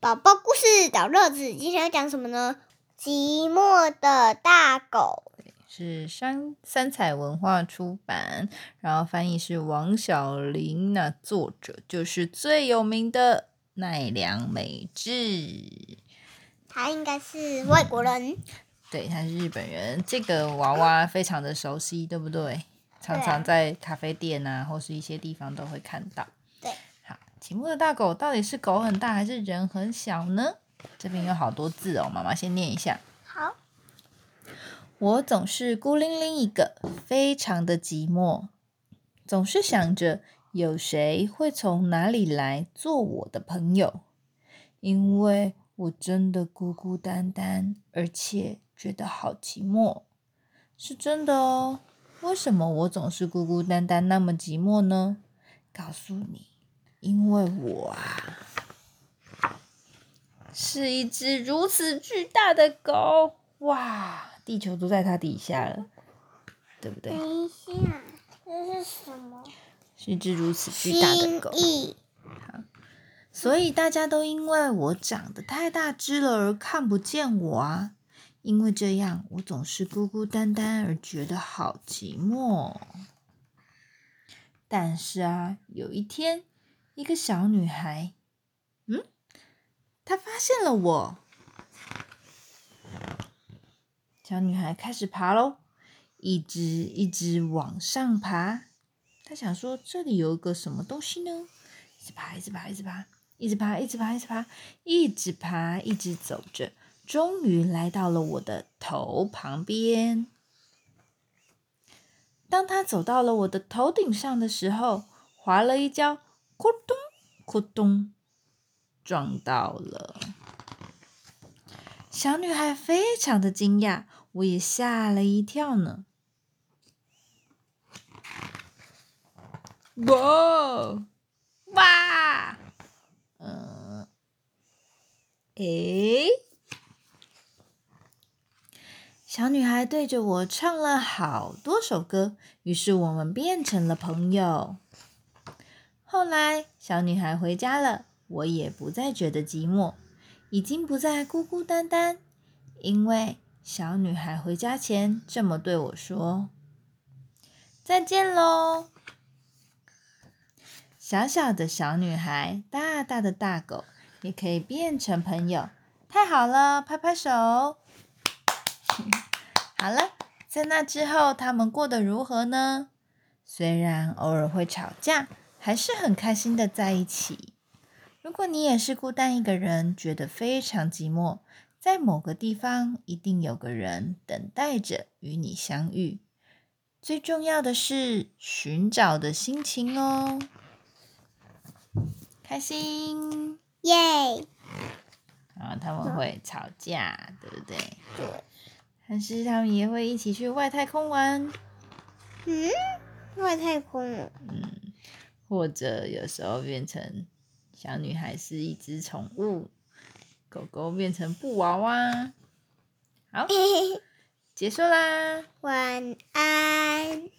宝宝故事找乐子，今天要讲什么呢？寂寞的大狗是三三彩文化出版，然后翻译是王小玲，那作者就是最有名的奈良美智。他应该是外国人，对，他是日本人。这个娃娃非常的熟悉，对不对？常常在咖啡店啊，或是一些地方都会看到。对，好，寂寞的大狗到底是狗很大还是人很小呢？这边有好多字哦，妈妈先念一下。好，我总是孤零零一个，非常的寂寞，总是想着有谁会从哪里来做我的朋友，因为我真的孤孤单单，而且觉得好寂寞，是真的哦。为什么我总是孤孤单单，那么寂寞呢？告诉你，因为我啊，是一只如此巨大的狗。哇，地球都在它底下了，对不对？等一下，这是什么？是一只如此巨大的狗。意所以大家都因为我长得太大只了而看不见我啊！因为这样，我总是孤孤单单而觉得好寂寞。但是啊，有一天，一个小女孩，嗯，她发现了我。小女孩开始爬喽，一直一直往上爬。她想说，这里有一个什么东西呢？一直爬，一直爬，一直爬，一直爬，一直爬，一直爬，一直爬，一直走着，终于来到了我的头旁边。当他走到了我的头顶上的时候，滑了一跤，咕咚咕咚，撞到了。小女孩非常的惊讶，我也吓了一跳呢。哇哇，嗯，诶，小女孩对着我唱了好多首歌，于是我们变成了朋友。后来，小女孩回家了，我也不再觉得寂寞，已经不再孤孤单单，因为小女孩回家前这么对我说：“再见喽。”小小的小女孩，大大的大狗，也可以变成朋友，太好了！拍拍手。好了，在那之后，他们过得如何呢？虽然偶尔会吵架，还是很开心的在一起。如果你也是孤单一个人，觉得非常寂寞，在某个地方一定有个人等待着与你相遇。最重要的是寻找的心情哦。开心耶！然后他们会吵架，对不对？对。但是他们也会一起去外太空玩，嗯，外太空哦。嗯，或者有时候变成小女孩是一只宠物，狗狗变成布娃娃。好，结束啦，晚安。